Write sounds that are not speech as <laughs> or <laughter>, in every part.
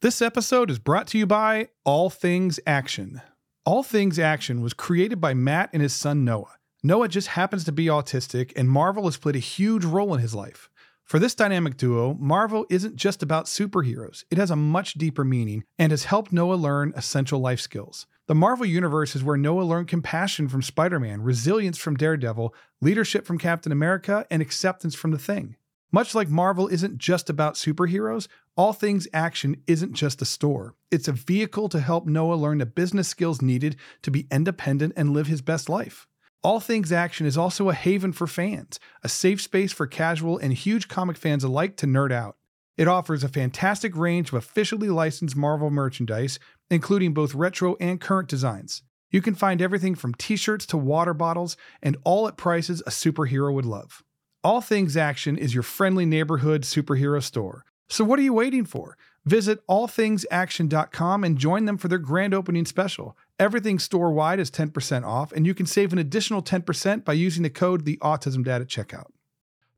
This episode is brought to you by All Things Action. All Things Action was created by Matt and his son Noah. Noah just happens to be autistic, and Marvel has played a huge role in his life. For this dynamic duo, Marvel isn't just about superheroes, it has a much deeper meaning and has helped Noah learn essential life skills. The Marvel Universe is where Noah learned compassion from Spider Man, resilience from Daredevil, leadership from Captain America, and acceptance from The Thing. Much like Marvel isn't just about superheroes, All Things Action isn't just a store. It's a vehicle to help Noah learn the business skills needed to be independent and live his best life. All Things Action is also a haven for fans, a safe space for casual and huge comic fans alike to nerd out. It offers a fantastic range of officially licensed Marvel merchandise, including both retro and current designs. You can find everything from t shirts to water bottles, and all at prices a superhero would love. All Things Action is your friendly neighborhood superhero store. So what are you waiting for? Visit allthingsaction.com and join them for their grand opening special. Everything store wide is 10% off, and you can save an additional 10% by using the code the Autism Dad at checkout.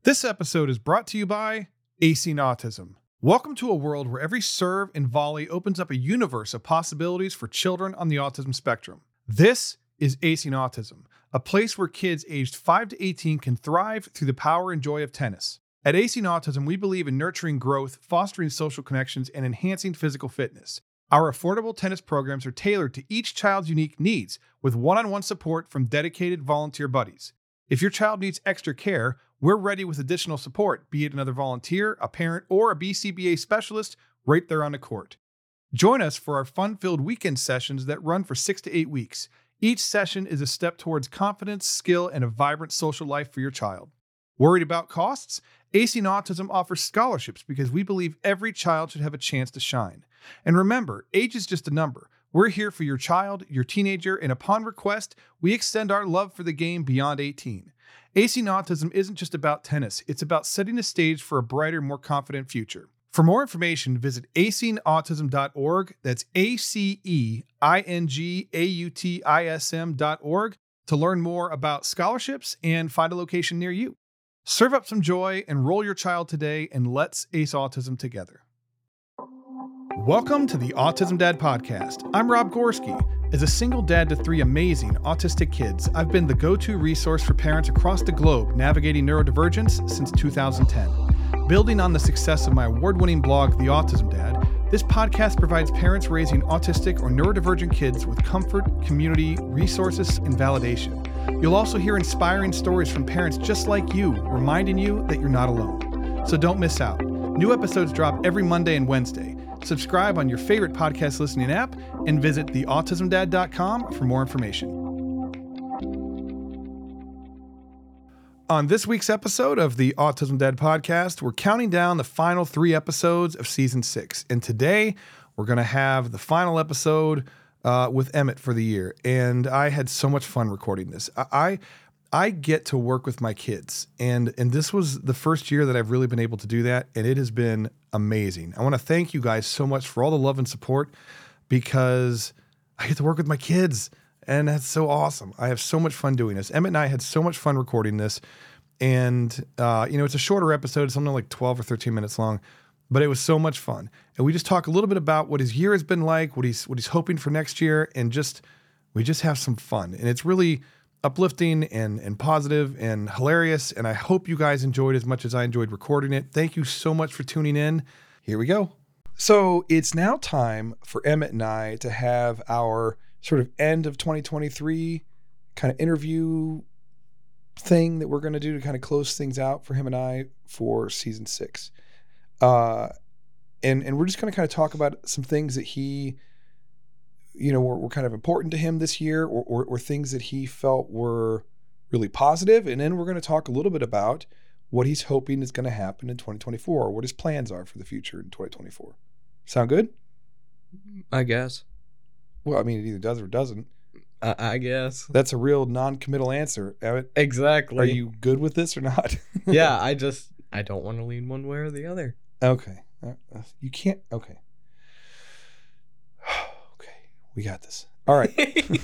This episode is brought to you by Acing Autism. Welcome to a world where every serve and volley opens up a universe of possibilities for children on the autism spectrum. This is Acing Autism, a place where kids aged 5 to 18 can thrive through the power and joy of tennis. At Acing Autism, we believe in nurturing growth, fostering social connections, and enhancing physical fitness. Our affordable tennis programs are tailored to each child's unique needs with one on one support from dedicated volunteer buddies. If your child needs extra care, we're ready with additional support, be it another volunteer, a parent, or a BCBA specialist right there on the court. Join us for our fun filled weekend sessions that run for six to eight weeks. Each session is a step towards confidence, skill, and a vibrant social life for your child. Worried about costs? Acing Autism offers scholarships because we believe every child should have a chance to shine. And remember, age is just a number. We're here for your child, your teenager, and upon request, we extend our love for the game beyond 18. Acing Autism isn't just about tennis, it's about setting the stage for a brighter, more confident future. For more information, visit acingautism.org. That's A C E I N G A U T I S M.org to learn more about scholarships and find a location near you. Serve up some joy, enroll your child today, and let's ace autism together. Welcome to the Autism Dad Podcast. I'm Rob Gorski. As a single dad to three amazing autistic kids, I've been the go to resource for parents across the globe navigating neurodivergence since 2010. Building on the success of my award winning blog, The Autism Dad, this podcast provides parents raising autistic or neurodivergent kids with comfort, community, resources, and validation. You'll also hear inspiring stories from parents just like you, reminding you that you're not alone. So don't miss out. New episodes drop every Monday and Wednesday. Subscribe on your favorite podcast listening app and visit theautismdad.com for more information. On this week's episode of the Autism Dad podcast, we're counting down the final three episodes of season six. And today we're going to have the final episode uh, with Emmett for the year. And I had so much fun recording this. I, I get to work with my kids, and and this was the first year that I've really been able to do that, and it has been amazing. I want to thank you guys so much for all the love and support because I get to work with my kids, and that's so awesome. I have so much fun doing this. Emmett and I had so much fun recording this, and uh, you know it's a shorter episode, only like twelve or thirteen minutes long, but it was so much fun. And we just talk a little bit about what his year has been like, what he's what he's hoping for next year, and just we just have some fun, and it's really uplifting and and positive and hilarious and I hope you guys enjoyed as much as I enjoyed recording it. Thank you so much for tuning in. Here we go. So, it's now time for Emmett and I to have our sort of end of 2023 kind of interview thing that we're going to do to kind of close things out for him and I for season 6. Uh and and we're just going to kind of talk about some things that he you know, were, were kind of important to him this year or, or, or things that he felt were really positive. And then we're going to talk a little bit about what he's hoping is going to happen in 2024 or what his plans are for the future in 2024. Sound good? I guess. Well, I mean, it either does or doesn't. I, I guess. That's a real non-committal answer. Exactly. Are you good with this or not? <laughs> yeah, I just I don't want to lean one way or the other. Okay. Uh, uh, you can't. Okay. <sighs> Okay. We got this. All right. <laughs>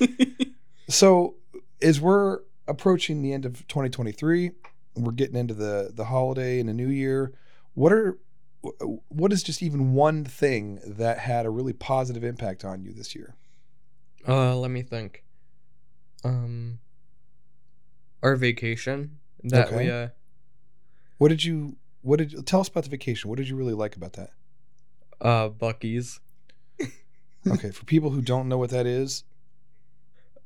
<laughs> so, as we're approaching the end of 2023, we're getting into the the holiday and the new year. What are what is just even one thing that had a really positive impact on you this year? Uh, let me think. Um, our vacation that we uh What did you? What did you tell us about the vacation? What did you really like about that? uh Buc-ee's. <laughs> Okay, for people who don't know what that is,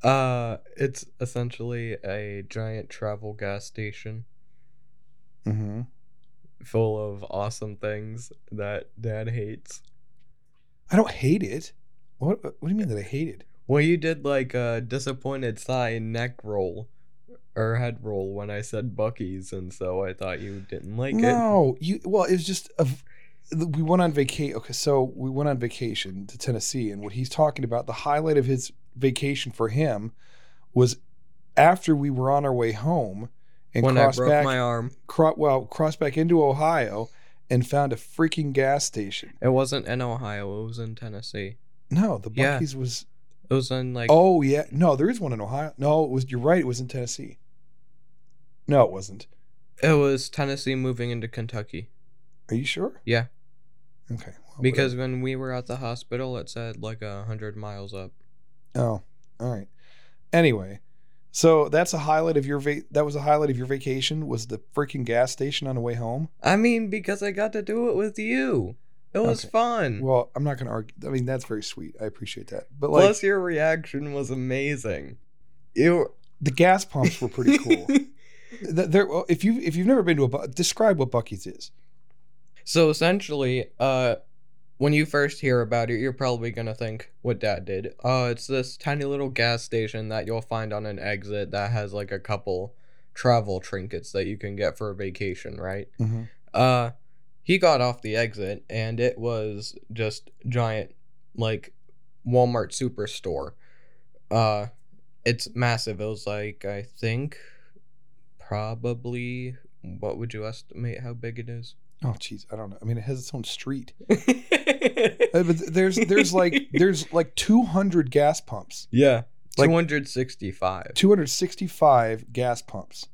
Uh, it's essentially a giant travel gas station hmm full of awesome things that Dad hates. I don't hate it. What? What do you mean that I hate it? Well, you did like a disappointed sigh neck roll or head roll when I said Buc-ee's, and so I thought you didn't like it. no, you. Well, it was just a. We went on vacation. Okay, so we went on vacation to Tennessee, and what he's talking about, the highlight of his vacation for him, was after we were on our way home and when I crossed broke back. my arm, cro- well, crossed back into Ohio and found a freaking gas station. it wasn't in Ohio; it was in Tennessee. No, the Yeah. Buc-ee's was. It was in like Oh yeah, no, there is one in Ohio. No, it was. You're right. It was in Tennessee. No, it wasn't. it was Tennessee moving into Kentucky. Are you sure? Yeah. Okay. well, Because when we were at the hospital, it said like a hundred miles up. Oh, all right. Anyway, so that's a highlight of your va- that was a highlight of your vacation was the freaking gas station on the way home. I mean, because I got to do it with you. It was Okay. fun. Well, I'm not going to argue. I mean, that's very sweet. I appreciate that. But like Plus, your reaction was amazing. You the gas pumps were pretty cool. <laughs> There, if you if you've never been to a Bu- describe what Buc-ee's is. So essentially, uh, when you first hear about it, you're probably gonna think what Dad did. Uh, it's this tiny little gas station that you'll find on an exit that has like a couple travel trinkets that you can get for a vacation, right? Mm-hmm. Uh, he got off the exit and it was just giant, like Walmart superstore. Uh, it's massive. It was like I think probably what would you estimate how big it is? Oh, jeez, I don't know. I mean, it has its own street. <laughs> Uh, but there's there's like there's like 200 gas pumps, yeah, Like- two hundred sixty-five. 265 gas pumps,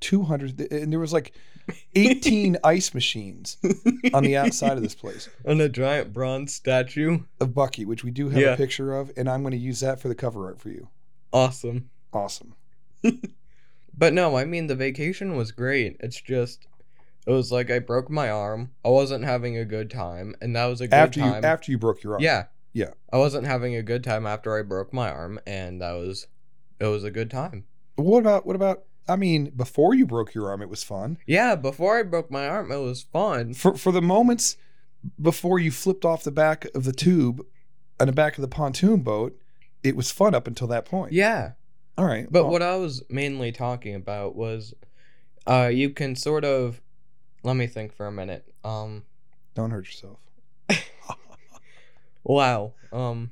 200, and there was like 18 <laughs> ice machines on the outside of this place <laughs> and a giant bronze statue. of Buc-ee, which we do have Yeah. a picture of, and I'm going to use that for the cover art for you. Awesome. Awesome. But no, I mean the vacation was great. It's just it was like I broke my arm. I wasn't having a good time, and that was a good After you time. after you broke your arm. yeah, Yeah. I wasn't having a good time after I broke my arm, and that was it was a good time. What about what about? I mean, before you broke your arm, it was fun. Yeah, before I broke my arm, it was fun. For for the moments before you flipped off the back of the tube on the back of the pontoon boat, it was fun up until that point. Yeah, All right. but well, what I was mainly talking about was, uh, you can sort of, let me think for a minute. Um, Don't hurt yourself. <laughs> wow. Um,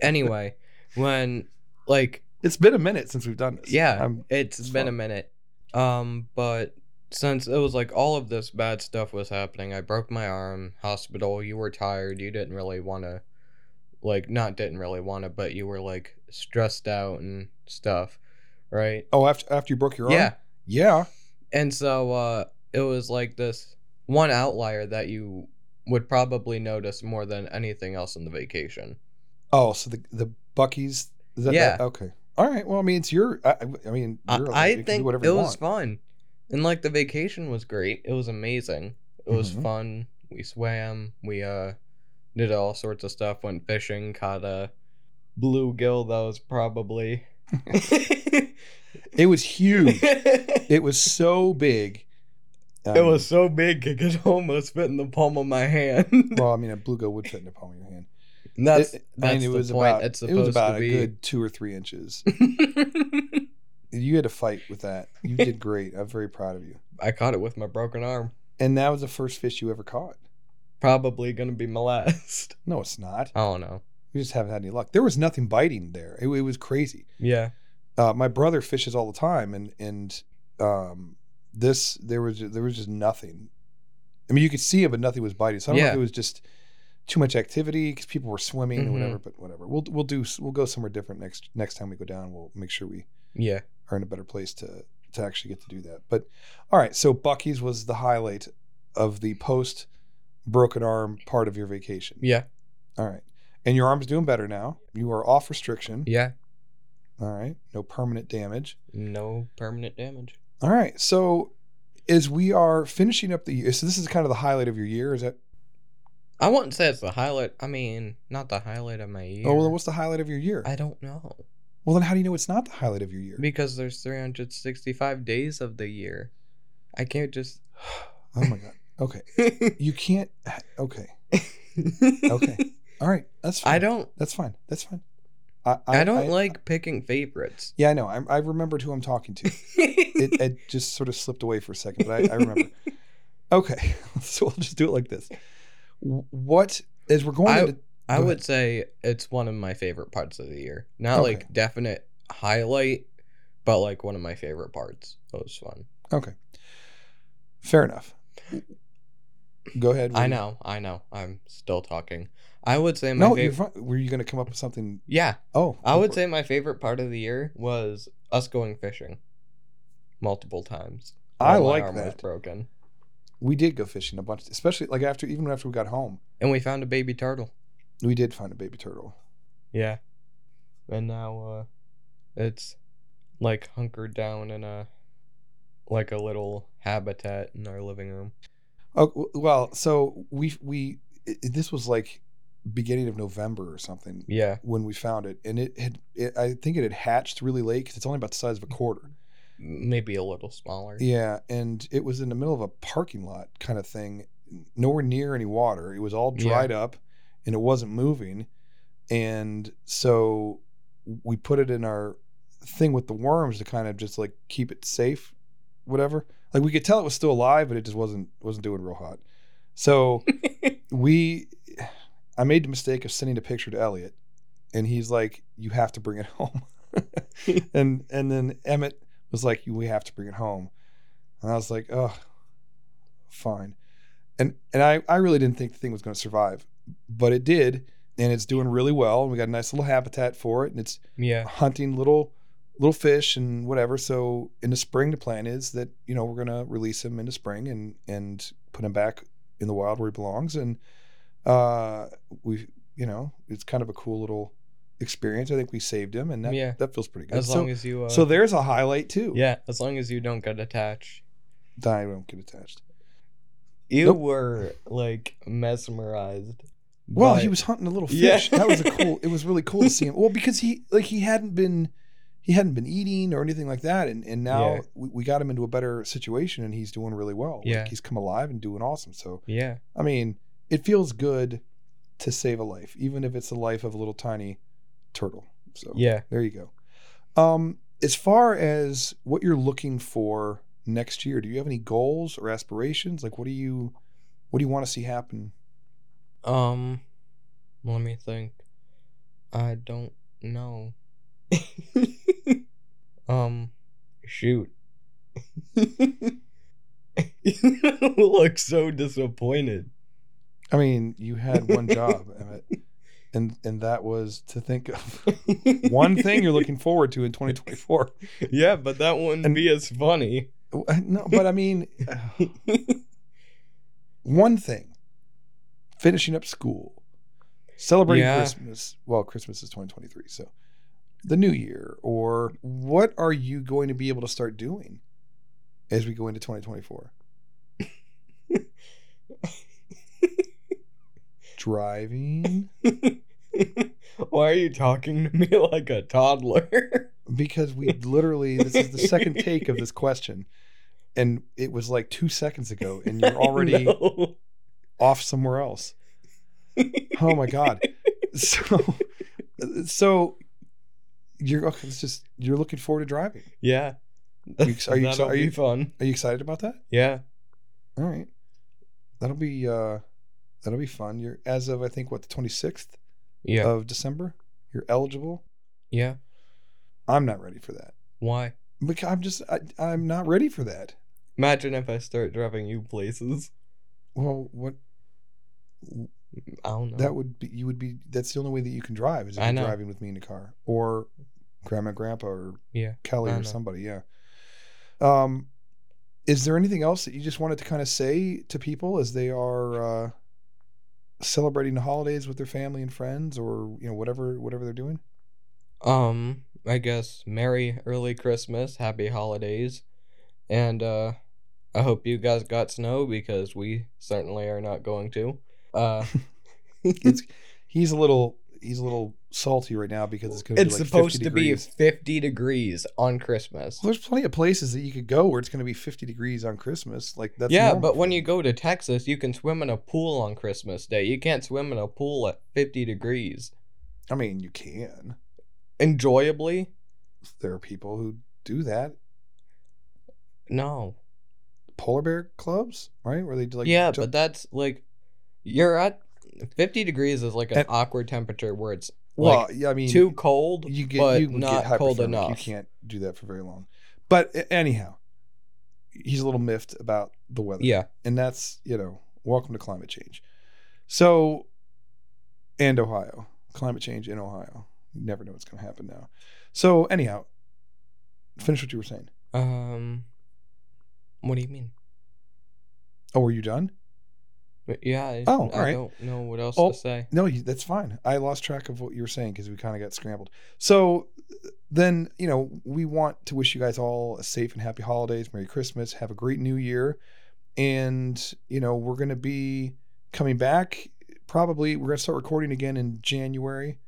anyway, when like It's been a minute since we've done this. Yeah, I'm- it's it's been a minute. Um, but since it was like all of this bad stuff was happening, I broke my arm, hospital, you were tired, you didn't really want to like not didn't really want to, but you were like stressed out and stuff, right? oh, after after you broke your arm. Yeah. Yeah. And so uh it was like this one outlier that you would probably notice more than anything else in the vacation. Oh, so the the Buc-ee's. That, Yeah. that- okay. All right. Well, I mean, it's your. I, I mean, I, you're, I you think whatever it was want. fun. And like the vacation was great. It was amazing. It was Mhm. fun. We swam. We uh did all sorts of stuff. Went fishing. Caught a bluegill that was probably. <laughs> It was huge. <laughs> it was so big. Um, was so big it could <laughs> almost fit in the palm of my hand. <laughs> Well, I mean, a bluegill would fit in the palm of your hand. And that's It- that's it the was point. about. it's it was about a be. good two or three inches. <laughs> You had to fight with that. You did great. I'm very proud of you. I caught it with my broken arm. And that was the first fish you ever caught. Probably gonna be my last. No, it's not. I don't know. We just haven't had any luck. There was nothing biting there. It, it was crazy. Yeah. Uh, my brother fishes all the time, and and um, this there was there was just nothing. I mean, you could see it, but nothing was biting. So I don't know if it was just too much activity because people were swimming Mhm. or whatever. But whatever, we'll we'll do we'll go somewhere different next next time we go down. We'll make sure we Yeah. are in a better place to to actually get to do that. But all right, so Buc-ee's was the highlight of the post broken arm part of your vacation. Yeah. All right. And your arm's doing better now. You are off restriction. Yeah. All right. No permanent damage. No permanent damage. All right. So as we are finishing up the year, so this is kind of the highlight of your year. Is that? I wouldn't say it's the highlight. I mean, not the highlight of my year. Oh, well, then what's the highlight of your year? I don't know. well, then how do you know it's not the highlight of your year? Because there's 365 days of the year. I can't just. <sighs> oh my god. Okay. You can't. Okay. <laughs> Okay. All right. That's fine. I don't. That's fine. That's fine. I, don't like picking favorites. Yeah, I know. I, I remembered who I'm talking to. It, it <laughs> just sort of slipped away for a second, but I, I remember. Okay, <laughs> so we'll just do it like this. What as we're going I- into I would ahead. say it's one of my favorite parts of the year. Not Okay. like definite highlight, but like one of my favorite parts. It was fun. okay, fair enough. Go ahead. I know, I know. I'm still talking. I would say my No, you're favorite. fine. Were you going to come up with something? Yeah, Oh, I would say it. my favorite part of the year was us going fishing, multiple times. I like arm was that. broken, we did go fishing a bunch, especially like after even after we got home. and we found a baby turtle. We did find a baby turtle. Yeah, and now uh, it's like hunkered down in a like a little habitat in our living room. Oh well, so we we this was like beginning of November or something Yeah, when we found it, and it had it, I think it had hatched really late because it's only about the size of a quarter. maybe a little smaller. Yeah, and it was in the middle of a parking lot kind of thing, nowhere near any water. It was all Yeah. dried up, and it wasn't moving, and so we put it in our thing with the worms to kind of just like keep it safe, whatever. Like we could tell it was still alive, but it just wasn't wasn't doing real hot. So <laughs> we, I made the mistake of sending a picture to Elliot, and he's like, "You have to bring it <laughs> home," and and then Emmett was like, "We have to bring it home," and I was like, "Oh, fine," and and I I really didn't think the thing was going to survive, but it did, and it's doing really well, and we got a nice little habitat for it, and it's yeah, hunting little little fish and whatever. So in the spring, the plan is that you know we're gonna release him in the spring and and put him back in the wild where he belongs. And uh, we you know it's kind of a cool little experience. I think we saved him, and that Yeah. that feels pretty good. as so long as you. Uh, so there's a highlight too. yeah, as long as you don't get attached. I won't get attached. You Nope. were like mesmerized. Well, by- he was hunting a little Yeah. fish. That was a cool. <laughs> It was really cool to see him. Well, because he like he hadn't been he hadn't been eating or anything like that, and and now Yeah. we, we got him into a better situation, and he's doing really well. Like, Yeah. he's come alive and doing awesome. So Yeah, I mean, it feels good to save a life, even if it's the life of a little tiny turtle. So yeah. there you go. Um, as far as what you're looking for next year, do you have any goals or aspirations? Like, what do you what do you want to see happen? Um, let me think. I don't know. <laughs> um, shoot. <laughs> you look so disappointed. I mean, you had one job, <laughs> Emmett, and and that was to think of <laughs> one thing you're looking forward to in 2024. Yeah, but that wouldn't And- be as funny. Uh, no, but I mean, <laughs> one thing: finishing up school, celebrating Yeah. Christmas. Well, Christmas is 2023, so the New Year, or what are you going to be able to start doing as we go into 2024? Driving. <laughs> Why are you talking to me <laughs> like a toddler? because we literally this is the second <laughs> take of this question and it was like two seconds ago and you're already off somewhere else oh my god so so you're okay it's just you're looking forward to driving Yeah. You are you ex- That'll are you- fun? are you excited about that Yeah. all right that'll be uh that'll be fun you're as of i think what the 26th Yeah. of december you're eligible yeah. i'm not ready for that Why? because i'm just I, i'm not ready for that Imagine if I start driving you places. well what I don't know. That would be you would be that's the only way that you can drive is if you're driving with me in the car or grandma grandpa or yeah. Kelly or somebody yeah um is there anything else that you just wanted to kind of say to people as they are uh celebrating the holidays with their family and friends, or you know whatever whatever they're doing? Um, I guess Merry early Christmas, Happy Holidays, and uh, I hope you guys got snow because we certainly are not going to. Uh, <laughs> It's he's a little he's a little salty right now because it's going to be it's like supposed 50 to degrees. be 50 degrees on Christmas. Well, there's plenty of places that you could go where it's going to be 50 degrees on Christmas. Like that's yeah, normal but when you go to Texas, you can swim in a pool on Christmas Day. You can't swim in a pool at 50 degrees. I mean, you can. Enjoyably? There are people who do that. No. Polar bear clubs, right? Where they do like yeah, jump- but that's like you're at 50 degrees is like an And- awkward temperature where it's well, like yeah, I mean, too cold, you get but you not get cold enough. You can't do that for very long. But anyhow, he's a little miffed about the weather. Yeah. and that's you know, welcome to climate change. So, and Ohio, climate change in Ohio. You never know what's going to happen now. So anyhow, finish what you were saying. Um what do you mean? Oh, were you done? But yeah, I, Oh, I alright. don't know what else Oh, to say. No, that's fine. I lost track of what you were saying because we kind of got scrambled. So then, you know, we want to wish you guys all a safe and happy holidays, Merry Christmas, have a great new year. And, you know, we're going to be coming back. Probably, we're going to start recording again in January,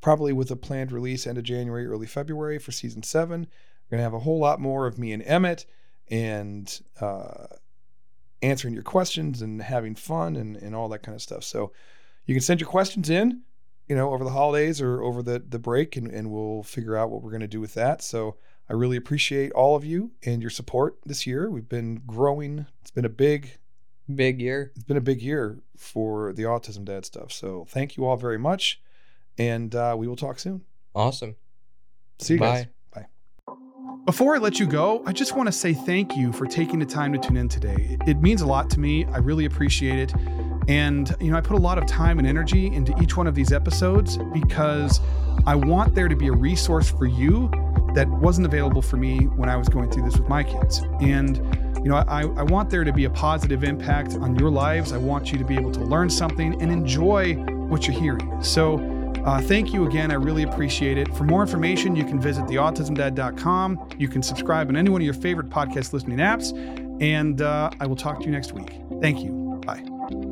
probably with a planned release end of January, early February for season seven. We're going to have a whole lot more of me and Emmett and uh, answering your questions and having fun and, and all that kind of stuff. So, you can send your questions in, you know, over the holidays or over the, the break, and, and we'll figure out what we're going to do with that. So I really appreciate all of you and your support this year. We've been growing. It's been a big, Big year. it's been a big year for the Autism Dad stuff. So thank you all very much. And uh, we will talk soon. Awesome. See you guys. Bye. Bye. Before I let you go, I just want to say thank you for taking the time to tune in today. It means a lot to me. I really appreciate it. And, you know, I put a lot of time and energy into each one of these episodes because I want there to be a resource for you that wasn't available for me when I was going through this with my kids. And, you know, I, I want there to be a positive impact on your lives. I want you to be able to learn something and enjoy what you're hearing. So, uh, thank you again. I really appreciate it. For more information, you can visit theautismdad.com. You can subscribe on any one of your favorite podcast listening apps. And uh, I will talk to you next week. Thank you. Bye.